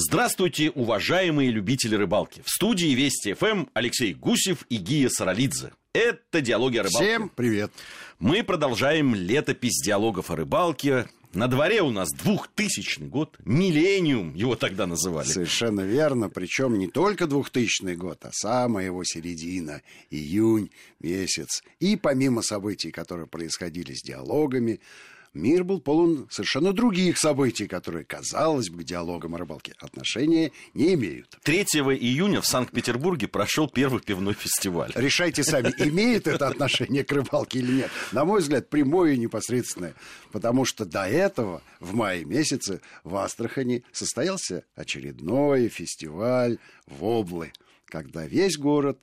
Здравствуйте, уважаемые любители рыбалки. В студии Вести ФМ Алексей Гусев и Гия Саралидзе. Это «Диалоги о рыбалке». Всем привет. Мы продолжаем летопись диалогов о рыбалке. На дворе у нас 2000 год, миллениум его тогда называли. Совершенно верно, причем не только 2000 год, а самая его середина, июнь месяц. И помимо событий, которые происходили с диалогами, мир был полон совершенно других событий, которые, казалось бы, к диалогам о рыбалке отношения не имеют. 3 июня в Санкт-Петербурге прошел первый пивной фестиваль. Решайте сами, имеет это отношение к рыбалке или нет. На мой взгляд, прямое и непосредственное. Потому что до этого, в мае месяце, в Астрахани состоялся очередной фестиваль воблы, когда весь город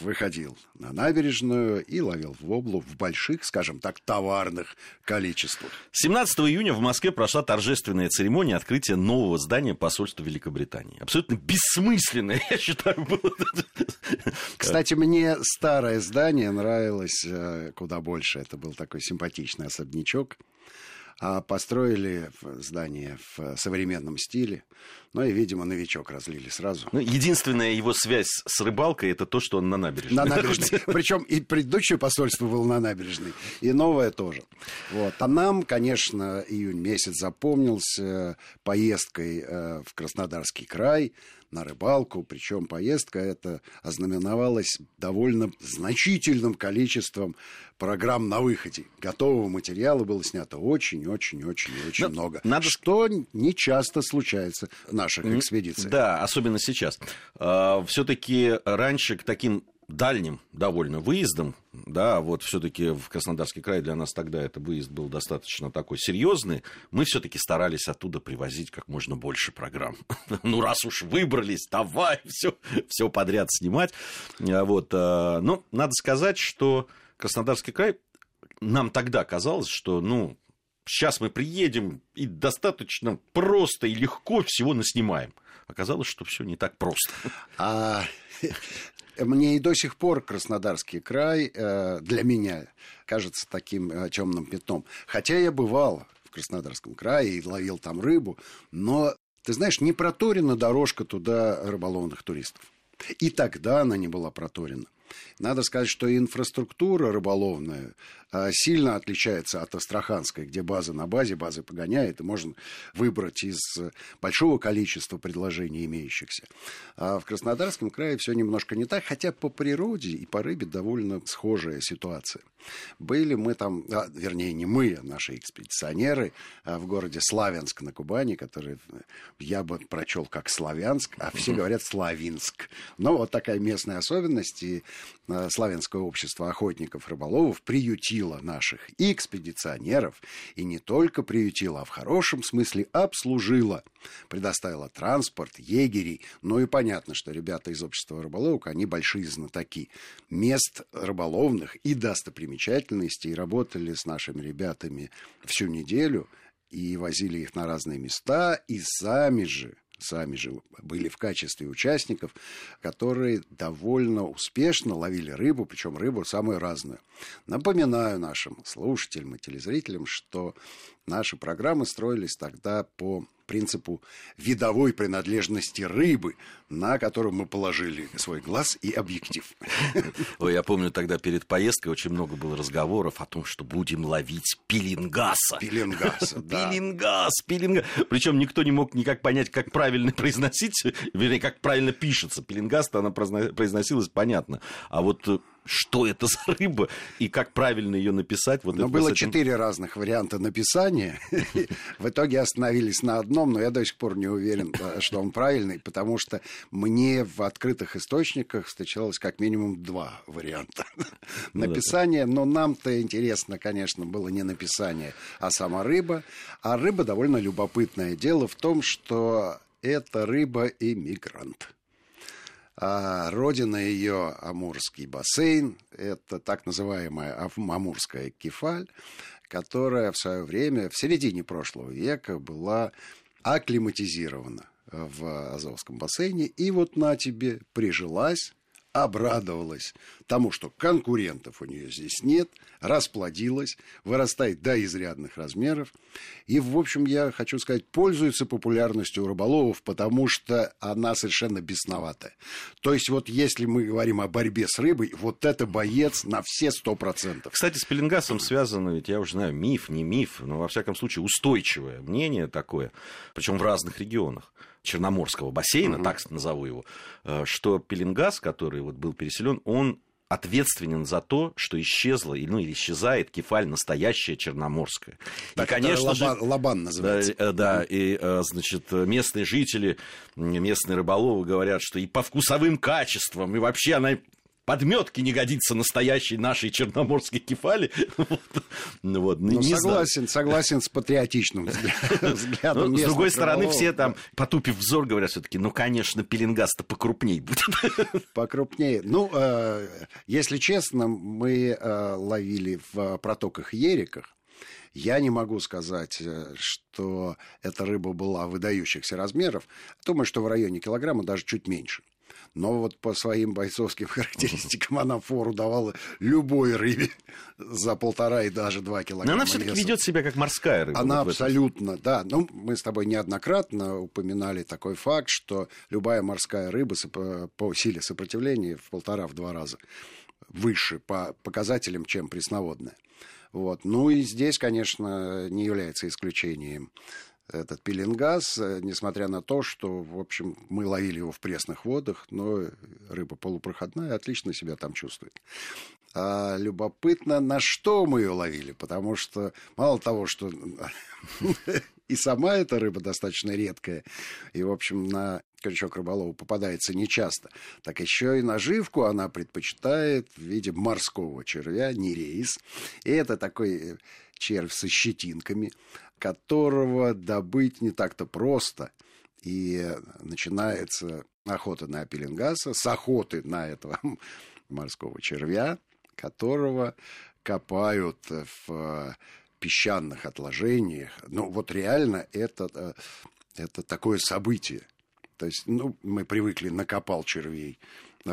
выходил на набережную и ловил воблу в больших, скажем так, товарных количествах. 17 июня в Москве прошла торжественная церемония открытия нового здания посольства Великобритании. Абсолютно бессмысленное, я считаю, было. Кстати, мне старое здание нравилось э, куда больше. Это был такой симпатичный особнячок а построили здание в современном стиле. Ну и, видимо, новичок разлили сразу. Ну, единственная его связь с рыбалкой это то, что он на набережной. На набережной. Причем и предыдущее посольство было на набережной, и новое тоже. Вот. А нам, конечно, июнь месяц запомнился поездкой э, в Краснодарский край на рыбалку, причем поездка эта ознаменовалась довольно значительным количеством программ на выходе. Готового материала было снято очень-очень-очень-очень ну, много. Надо... Что не часто случается в наших экспедициях. Да, особенно сейчас. А, Все-таки раньше к таким дальним довольно выездом, да, вот все-таки в Краснодарский край для нас тогда это выезд был достаточно такой серьезный, мы все-таки старались оттуда привозить как можно больше программ. ну, раз уж выбрались, давай все, все подряд снимать. А вот, а, но надо сказать, что Краснодарский край, нам тогда казалось, что, ну, сейчас мы приедем и достаточно просто и легко всего наснимаем. Оказалось, что все не так просто. А мне и до сих пор Краснодарский край э, для меня кажется таким э, темным пятном. Хотя я бывал в Краснодарском крае и ловил там рыбу, но, ты знаешь, не проторена дорожка туда рыболовных туристов. И тогда она не была проторена. Надо сказать, что инфраструктура рыболовная а, сильно отличается от Астраханской, где база на базе, базы погоняет, и можно выбрать из большого количества предложений имеющихся. А в Краснодарском крае все немножко не так, хотя по природе и по рыбе довольно схожая ситуация. Были мы там, а, вернее, не мы, а наши экспедиционеры а, в городе Славянск на Кубани, который я бы прочел как Славянск, а все говорят Славинск. Но вот такая местная особенность, и а, Славянское общество охотников-рыболовов приютило наших и экспедиционеров, и не только приютило, а в хорошем смысле обслужило. Предоставило транспорт, егерей, ну и понятно, что ребята из общества рыболовок, они большие знатоки мест рыболовных и достопримечательностей, работали с нашими ребятами всю неделю, и возили их на разные места, и сами же сами же были в качестве участников, которые довольно успешно ловили рыбу, причем рыбу самую разную. Напоминаю нашим слушателям и телезрителям, что наши программы строились тогда по принципу видовой принадлежности рыбы, на которую мы положили свой глаз и объектив. Ой, я помню тогда перед поездкой очень много было разговоров о том, что будем ловить пеленгаса. Пеленгаса, да. Пеленгас, пеленгас. Причем никто не мог никак понять, как правильно произносить, вернее, как правильно пишется. Пеленгас-то она произносилась понятно. А вот что это за рыба и как правильно ее написать. Вот но было четыре этим... разных варианта написания. В итоге остановились на одном, но я до сих пор не уверен, что он правильный, потому что мне в открытых источниках встречалось как минимум два варианта ну написания. Но нам-то интересно, конечно, было не написание, а сама рыба. А рыба довольно любопытное. Дело в том, что это рыба-иммигрант. А родина ее Амурский бассейн, это так называемая Амурская кефаль, которая в свое время, в середине прошлого века, была акклиматизирована в Азовском бассейне. И вот на тебе прижилась, обрадовалась тому, что конкурентов у нее здесь нет, расплодилась, вырастает до изрядных размеров. И, в общем, я хочу сказать, пользуется популярностью у рыболовов, потому что она совершенно бесноватая. То есть, вот если мы говорим о борьбе с рыбой, вот это боец на все сто процентов. Кстати, с пеленгасом связано, ведь я уже знаю, миф, не миф, но, во всяком случае, устойчивое мнение такое, причем в разных регионах. Черноморского бассейна, угу. так назову его, э, что пеленгас, который вот был переселен, он ответственен за то, что исчезла, ну или исчезает кефаль настоящая черноморская. Так, и, конечно же, лабан называется. Да, да, и, э, значит, местные жители, местные рыболовы говорят, что и по вкусовым качествам, и вообще она подметки не годится настоящей нашей черноморской кефали. Ну, вот, ну, не согласен, знаю. согласен с патриотичным взглядом. Но, с другой стороны, все там, потупив взор, говорят все-таки, ну, конечно, пеленгаз-то покрупней будет. Покрупнее. Ну, э, если честно, мы э, ловили в протоках и ериках, я не могу сказать, э, что эта рыба была выдающихся размеров. Думаю, что в районе килограмма даже чуть меньше но вот по своим бойцовским характеристикам она фору давала любой рыбе за полтора и даже два килограмма. Но она все-таки ведет себя как морская рыба. Она вот абсолютно, да. Ну, мы с тобой неоднократно упоминали такой факт, что любая морская рыба по силе сопротивления в полтора-в два раза выше по показателям, чем пресноводная. Вот. Ну и здесь, конечно, не является исключением этот пеленгаз, э, несмотря на то, что, в общем, мы ловили его в пресных водах, но рыба полупроходная, отлично себя там чувствует. А любопытно, на что мы ее ловили, потому что мало того, что и сама эта рыба достаточно редкая, и, в общем, на крючок рыболова попадается нечасто, так еще и наживку она предпочитает в виде морского червя, не рейс. И это такой червь со щетинками которого добыть не так-то просто. И начинается охота на пеленгаса с охоты на этого морского червя, которого копают в песчаных отложениях. Ну, вот реально это, э, это такое событие. То есть, ну, мы привыкли, накопал червей.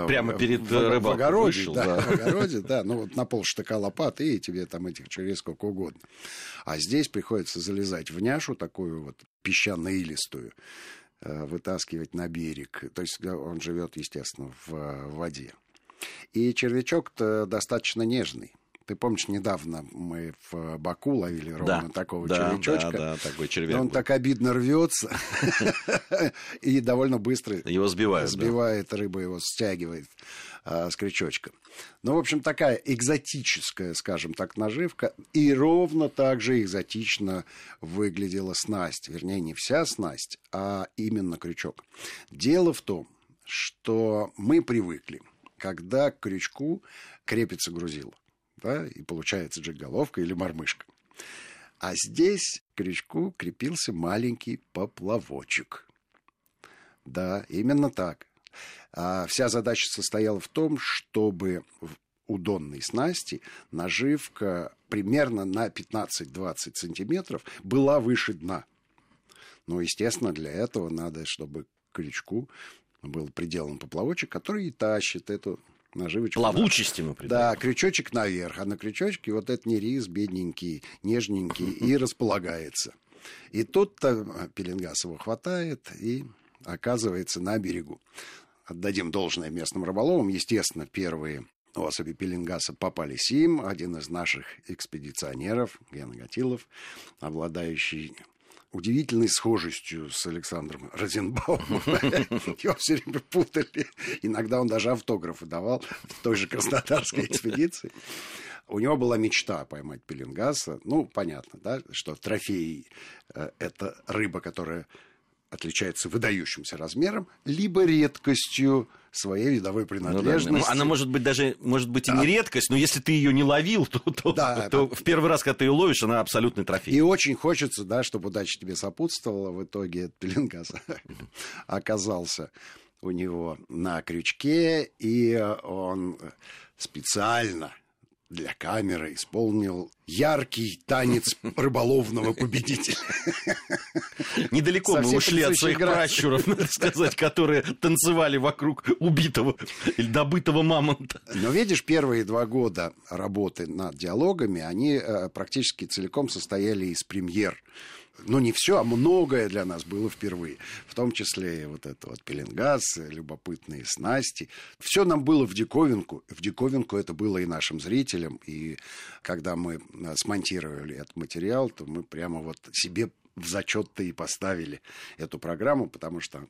Прямо в, перед в, в, в огороде, вышел, да, да. в огороде, да, ну вот на пол штыка лопаты, и тебе там этих червей сколько угодно. А здесь приходится залезать в няшу такую вот песчано-илистую, э, вытаскивать на берег. То есть он живет, естественно, в воде. И червячок-то достаточно нежный. Ты помнишь, недавно мы в Баку ловили ровно да, такого да, червячочка. Да, да, такой червяк. Он был. так обидно рвется и довольно быстро его сбивает. Сбивает рыба, его стягивает а, с крючочка. Ну, в общем, такая экзотическая, скажем так, наживка. И ровно так же экзотично выглядела снасть. Вернее, не вся снасть, а именно крючок. Дело в том, что мы привыкли, когда к крючку крепится грузило да, и получается джиг-головка или мормышка. А здесь к крючку крепился маленький поплавочек. Да, именно так. А вся задача состояла в том, чтобы у донной снасти наживка примерно на 15-20 сантиметров была выше дна. Но, естественно, для этого надо, чтобы к крючку был приделан поплавочек, который и тащит эту наживочку. Плавучести мы придаем. Да, крючочек наверх, а на крючочке вот этот нерис бедненький, нежненький и располагается. И тут-то Пеленгасова хватает и оказывается на берегу. Отдадим должное местным рыболовам. Естественно, первые особи Пеленгаса попались им. Один из наших экспедиционеров, Ген Гатилов, обладающий удивительной схожестью с Александром Розенбаумом. Его все время путали. Иногда он даже автографы давал в той же Краснодарской экспедиции. У него была мечта поймать пеленгаса. Ну, понятно, да, что трофей э, – это рыба, которая отличается выдающимся размером, либо редкостью своей видовой принадлежности. Ну, да. Она может быть даже, может быть, и не редкость, но если ты ее не ловил, то, то, да, то в первый раз, когда ты ее ловишь, она абсолютный трофей. И очень хочется, да, чтобы удача тебе сопутствовала. В итоге пеленгас оказался у него на крючке, и он специально для камеры исполнил яркий танец рыболовного победителя. Недалеко мы ушли от своих пращуров, надо сказать, которые танцевали вокруг убитого или добытого мамонта. Но видишь, первые два года работы над диалогами, они э, практически целиком состояли из премьер ну, не все, а многое для нас было впервые. В том числе и вот это вот пеленгаз, любопытные снасти. Все нам было в диковинку. В диковинку это было и нашим зрителям. И когда мы э, смонтировали этот материал, то мы прямо вот себе в зачет-то и поставили эту программу, потому что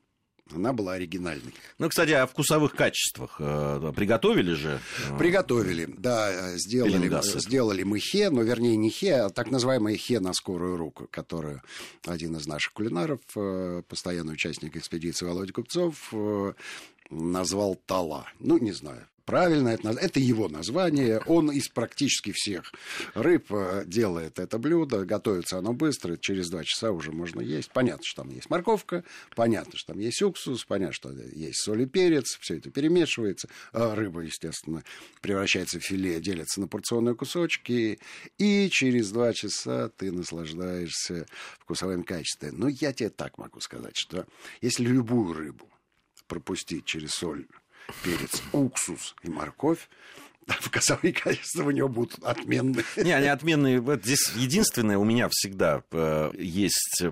она была оригинальной. Ну, кстати, о вкусовых качествах э, приготовили же? Э, приготовили, да, сделали, сделали мы хе, но вернее не хе, а так называемое хе на скорую руку, которую один из наших кулинаров, э, постоянный участник экспедиции Володя Купцов, назвал тала. Ну, не знаю, правильно это, это его название. Он из практически всех рыб э, делает это блюдо. Готовится оно быстро, через два часа уже можно есть. Понятно, что там есть морковка, понятно, что там есть уксус, понятно, что есть соль и перец. Все это перемешивается. А рыба, естественно, превращается в филе, делится на порционные кусочки. И через два часа ты наслаждаешься вкусовым качеством. Но я тебе так могу сказать, что если любую рыбу пропустить через соль перец, уксус и морковь, вкусовые качества у него будут отменные. Не, они отменные. Здесь единственное у меня всегда э, есть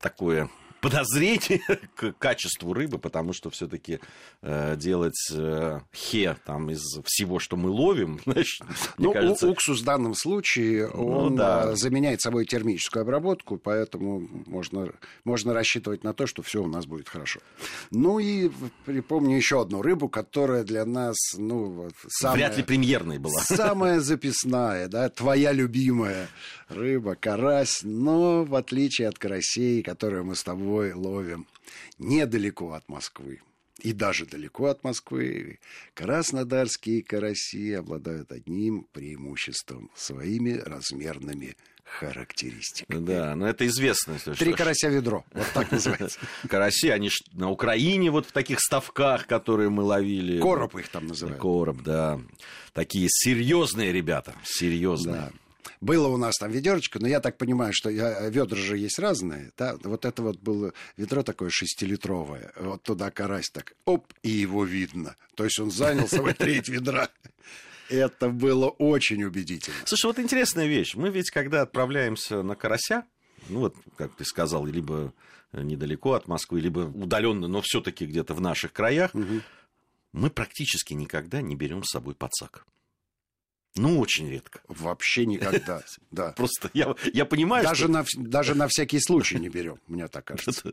такое подозрение к качеству рыбы, потому что все-таки э, делать э, хе там из всего, что мы ловим, значит, ну, кажется... уксус в данном случае ну он ну, да. Э, заменяет собой термическую обработку, поэтому можно можно рассчитывать на то, что все у нас будет хорошо. Ну и припомню еще одну рыбу, которая для нас, ну самая, вряд ли премьерной была, самая записная, да, твоя любимая рыба, карась, но в отличие от карасей, которые мы с тобой ловим недалеко от Москвы, и даже далеко от Москвы, краснодарские караси обладают одним преимуществом – своими размерными характеристиками. Да, но это известно. Три карася ведро, вот так называется. Караси, они на Украине вот в таких ставках, которые мы ловили. Короб их там называют. Короб, да. Такие серьезные ребята, серьезные. Да. Было у нас там ведерочко, но я так понимаю, что я, ведра же есть разные. Да? Вот это вот было ведро такое шестилитровое. Вот туда карась так, оп, и его видно. То есть он занял собой треть ведра. Это было очень убедительно. Слушай, вот интересная вещь. Мы ведь, когда отправляемся на карася, ну вот, как ты сказал, либо недалеко от Москвы, либо удаленно, но все-таки где-то в наших краях, угу. мы практически никогда не берем с собой подсак. Ну, очень редко. Вообще никогда, да. Просто я, я понимаю, даже что... На, даже на всякий случай не берем, мне так кажется.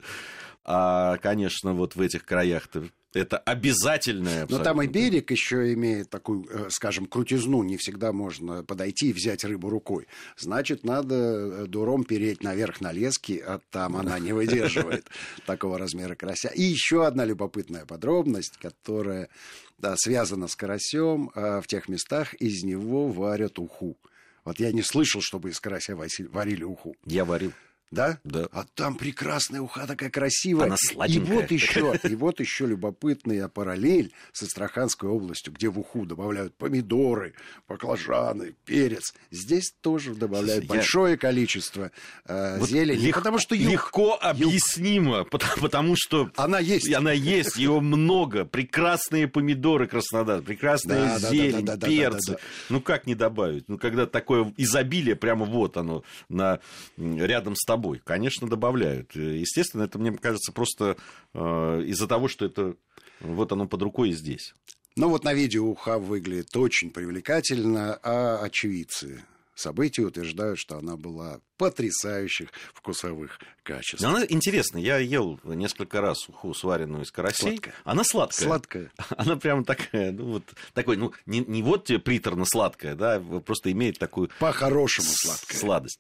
А, конечно, вот в этих краях это обязательное. Но там и берег еще имеет такую, э, скажем, крутизну. Не всегда можно подойти и взять рыбу рукой. Значит, надо э, дуром переть наверх на лески, а там она не выдерживает такого размера карася. И еще одна любопытная подробность, которая да, связана с карасем. А в тех местах из него варят уху. Вот я не слышал, чтобы из карася варили уху. Я варил. Да? Да. А там прекрасная уха, такая красивая. Она сладенькая. И вот еще, и вот еще любопытная параллель с Астраханской областью, где в уху добавляют помидоры, баклажаны, перец. Здесь тоже добавляют Я... большое количество э, вот зелени. Лег... Потому что юг... Легко объяснимо, юг... потому, потому что... Она есть. Она есть, его много. Прекрасные помидоры Краснодар, прекрасная да, зелень, да, да, перцы. Ну как не добавить? Ну когда такое изобилие, прямо вот оно, на... рядом с тобой собой. Конечно, добавляют. Естественно, это, мне кажется, просто э, из-за того, что это вот оно под рукой и здесь. Ну вот на видео уха выглядит очень привлекательно, а очевидцы событий утверждают, что она была потрясающих вкусовых качеств. Но она интересная. Я ел несколько раз уху, сваренную из карасей. Сладкая. Она сладкая. Сладкая. Она прям такая, ну вот такой, ну не, не вот тебе приторно-сладкая, да, просто имеет такую... По-хорошему сладкая. Сладость.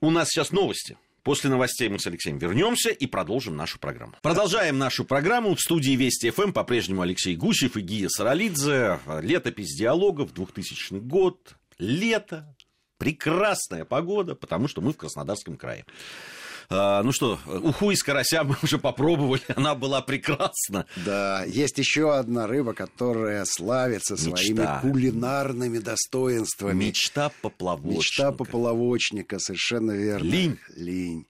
У нас сейчас новости. После новостей мы с Алексеем вернемся и продолжим нашу программу. Продолжаем нашу программу. В студии Вести ФМ по-прежнему Алексей Гусев и Гия Саралидзе. Летопись диалогов, 2000 год. Лето. Прекрасная погода, потому что мы в Краснодарском крае. А, ну что, уху из карася мы уже попробовали, она была прекрасна. Да, есть еще одна рыба, которая славится Мечта. своими кулинарными достоинствами. Мечта поплавочника. Мечта поплавочника, совершенно верно. Линь. Линь.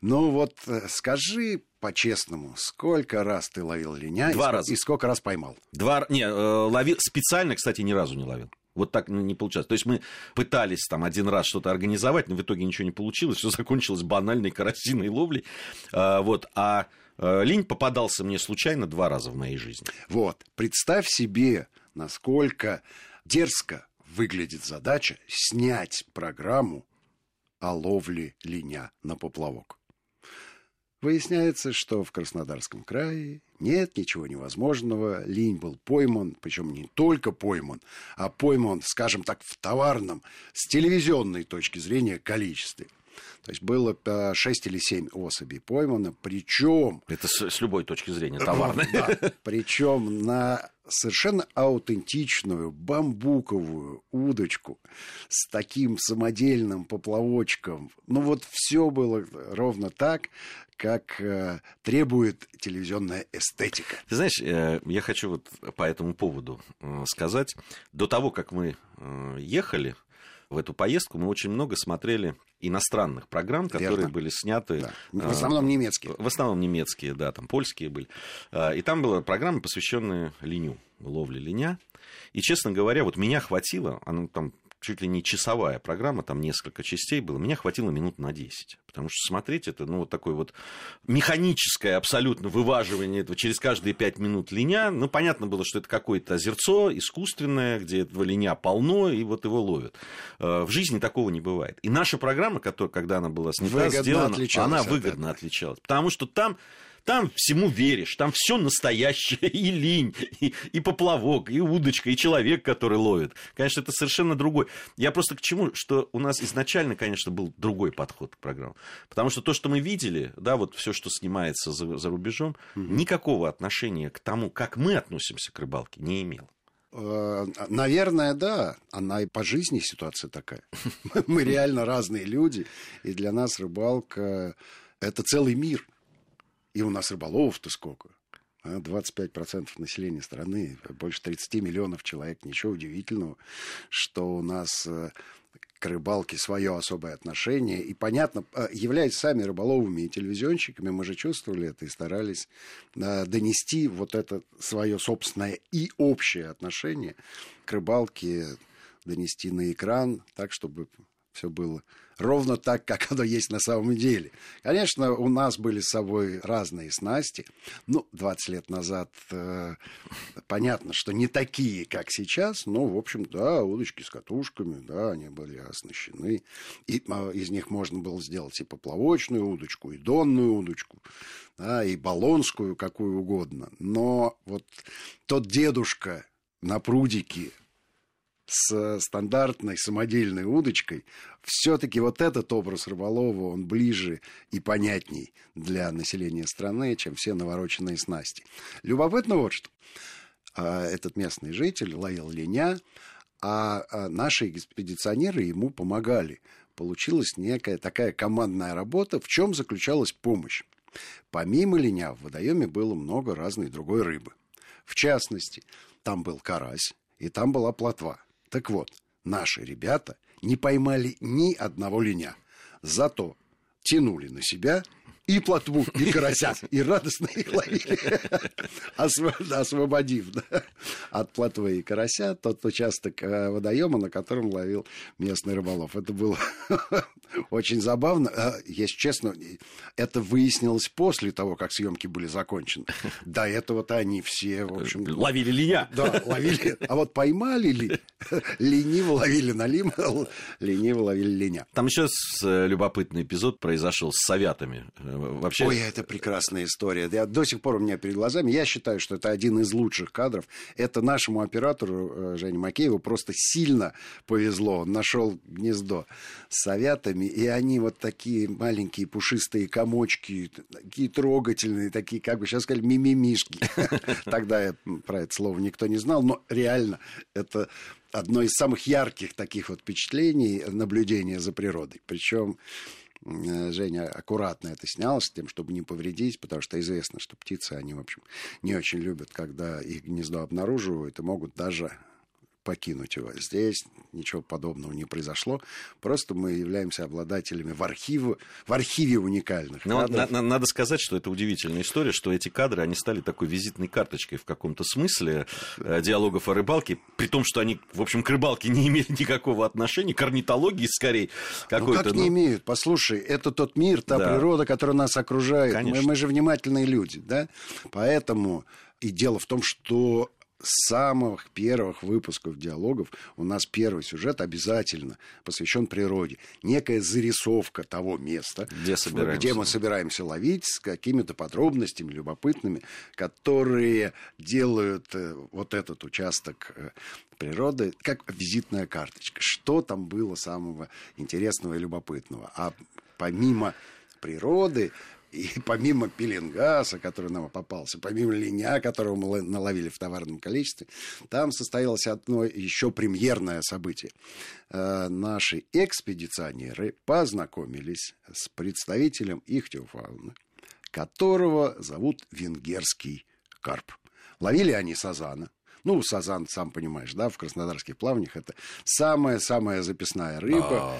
Ну вот э, скажи по-честному, сколько раз ты ловил линя Два и, раза. и сколько раз поймал? Два, не, э, ловил специально, кстати, ни разу не ловил. Вот так не получалось. То есть мы пытались там один раз что-то организовать, но в итоге ничего не получилось. Все закончилось банальной карасиной ловлей. А, вот. А э, линь попадался мне случайно два раза в моей жизни. Вот. Представь себе, насколько дерзко выглядит задача снять программу о ловле линя на поплавок. Выясняется, что в Краснодарском крае нет ничего невозможного. Линь был пойман, причем не только пойман, а пойман, скажем так, в товарном, с телевизионной точки зрения количестве. То есть было 6 или 7 особей поймано, причем... Это с, с любой точки зрения товарной. Да, причем на совершенно аутентичную бамбуковую удочку с таким самодельным поплавочком. Ну вот все было ровно так, как э, требует телевизионная эстетика. Ты знаешь, э, я хочу вот по этому поводу э, сказать. До того, как мы э, ехали в эту поездку, мы очень много смотрели иностранных программ, которые Верно. были сняты. Да. В основном немецкие. В основном немецкие, да, там польские были. И там была программа, посвященная линю, ловле линя. И, честно говоря, вот меня хватило, она там чуть ли не часовая программа, там несколько частей было, меня хватило минут на 10. Потому что смотреть это, ну, вот такое вот механическое абсолютно вываживание этого через каждые 5 минут линя. Ну, понятно было, что это какое-то озерцо искусственное, где этого линя полно, и вот его ловят. Э, в жизни такого не бывает. И наша программа, которая, когда она была снята, выгодно сделана, она выгодно отличалась. Потому что там там всему веришь, там все настоящее, и линь, и, и поплавок, и удочка, и человек, который ловит. Конечно, это совершенно другой. Я просто к чему, что у нас изначально, конечно, был другой подход к программе. Потому что то, что мы видели, да, вот все, что снимается за, за рубежом, угу. никакого отношения к тому, как мы относимся к рыбалке, не имело. Э, наверное, да. Она и по жизни ситуация такая. Мы реально разные люди, и для нас рыбалка – это целый мир. И у нас рыболовов-то сколько? 25% а, населения страны, больше 30 миллионов человек. Ничего удивительного, что у нас э, к рыбалке свое особое отношение. И, понятно, э, являясь сами рыболовыми и телевизионщиками, мы же чувствовали это и старались э, донести вот это свое собственное и общее отношение к рыбалке, донести на экран так, чтобы все было ровно так, как оно есть на самом деле. Конечно, у нас были с собой разные снасти. Ну, 20 лет назад э, понятно, что не такие, как сейчас, но, в общем, да, удочки с катушками, да, они были оснащены. И э, из них можно было сделать и поплавочную удочку, и донную удочку, да, и баллонскую, какую угодно. Но вот тот дедушка на прудике с стандартной самодельной удочкой, все-таки вот этот образ рыболова, он ближе и понятней для населения страны, чем все навороченные снасти. Любопытно вот что. А, этот местный житель ловил линя, а, а наши экспедиционеры ему помогали. Получилась некая такая командная работа, в чем заключалась помощь. Помимо линя в водоеме было много разной другой рыбы. В частности, там был карась, и там была плотва. Так вот, наши ребята не поймали ни одного линя. Зато тянули на себя и плотву, и карася, и радостно их ловили, освободив от плотвы и карася тот участок э, водоема, на котором ловил местный рыболов. Это было очень забавно. Э, если честно, это выяснилось после того, как съемки были закончены. До этого-то они все, в общем... Ловили линя. Да, ловили. А вот поймали ли? Лениво ловили налим, лениво ловили линя. Там еще э, любопытный эпизод произошел с советами вообще... Ой, это прекрасная история. Я, до сих пор у меня перед глазами. Я считаю, что это один из лучших кадров. Это нашему оператору э, Жене Макееву просто сильно повезло. Он нашел гнездо с совятами, и они вот такие маленькие пушистые комочки, такие трогательные, такие, как бы сейчас сказали, мимимишки. Тогда я про это слово никто не знал, но реально это одно из самых ярких таких вот впечатлений наблюдения за природой. Причем Женя аккуратно это снял с тем, чтобы не повредить, потому что известно, что птицы, они, в общем, не очень любят, когда их гнездо обнаруживают и могут даже покинуть его. Здесь ничего подобного не произошло. Просто мы являемся обладателями в, архиве, в архиве уникальных Но кадров. на- на- надо сказать, что это удивительная история, что эти кадры, они стали такой визитной карточкой в каком-то смысле э, диалогов о рыбалке, при том, что они, в общем, к рыбалке не имели никакого отношения, к орнитологии скорее Ну какой-то. как ну, не имеют? Послушай, это тот мир, та Да. природа, которая нас окружает. Мы, Конечно. мы же внимательные люди, да? Поэтому и дело в том, что с самых первых выпусков диалогов у нас первый сюжет обязательно посвящен природе. Некая зарисовка того места, Где собираемся. где мы собираемся ловить, с какими-то подробностями любопытными, которые делают э, вот этот участок э, природы как визитная карточка. Что там было самого интересного и любопытного? А помимо природы и помимо пеленгаса, который нам попался, помимо линя, которого мы наловили в товарном количестве, там состоялось одно еще премьерное событие. Э, Наши экспедиционеры познакомились с представителем ихтиофауны, которого зовут венгерский карп. Ловили они сазана. Ну, сазан, сам понимаешь, да, в краснодарских плавнях это самая-самая записная рыба.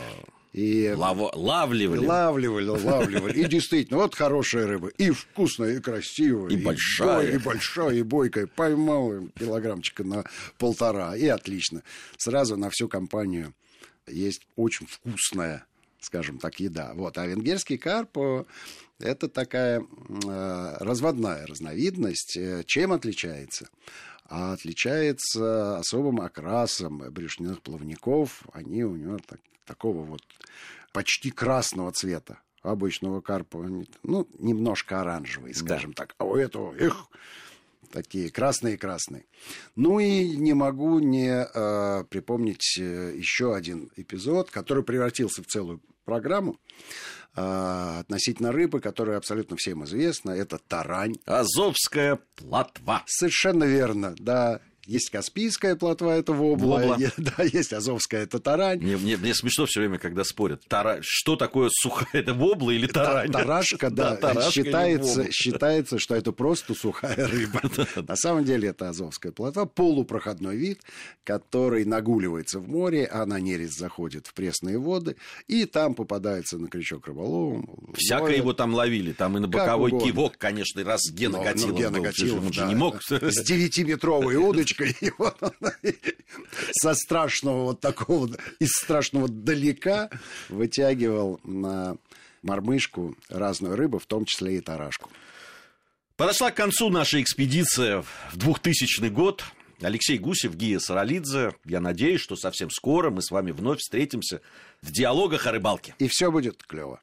И лаво- лавливали. Лавливали, лавливали. И действительно, вот хорошая рыба. И вкусная, и красивая. И большая. бой- И большая, и бойкая. Поймал килограммчика на полтора. И отлично. Сразу на всю компанию есть очень вкусная, скажем так, еда. Вот. А венгерский карп это такая э, разводная разновидность. Э, Чем отличается? А отличается особым окрасом брюшных плавников. Они у него так- такого вот почти красного цвета. Обычного карпа, ну, немножко оранжевые, скажем так. А у этого, эх, такие красные-красные. Ну и не могу не э, припомнить э, еще один эпизод, который превратился в целую программу э, относительно рыбы, которая абсолютно всем известна. Это тарань. Азовская плотва. Совершенно верно, да. Есть Каспийская плотва, это вобла, Вобла. да, есть Азовская, это тарань. Мне, мне- мне смешно все время, когда спорят. Тара- Что такое сухая? Это вобла или Та- тарань? Тарашка, да, тарашка или считается, считается, что это просто сухая рыба. На самом деле это азовская плотва, полупроходной вид, который нагуливается в море, а на нерест заходит в пресные воды, и там попадается на крючок рыболовом. Всяко ловит. его там ловили. Там и на боковой кивок, конечно, раз Гена Гатилов был. Он же да. не мог... С девятиметровой удочкой. и вот он со страшного вот такого, из страшного далека вытягивал на мормышку разную рыбу, в том числе и тарашку. Подошла к концу наша экспедиция в 2000 год. Алексей Гусев, Гия Саралидзе. Я надеюсь, что совсем скоро мы с вами вновь встретимся в диалогах о рыбалке. И все будет клево.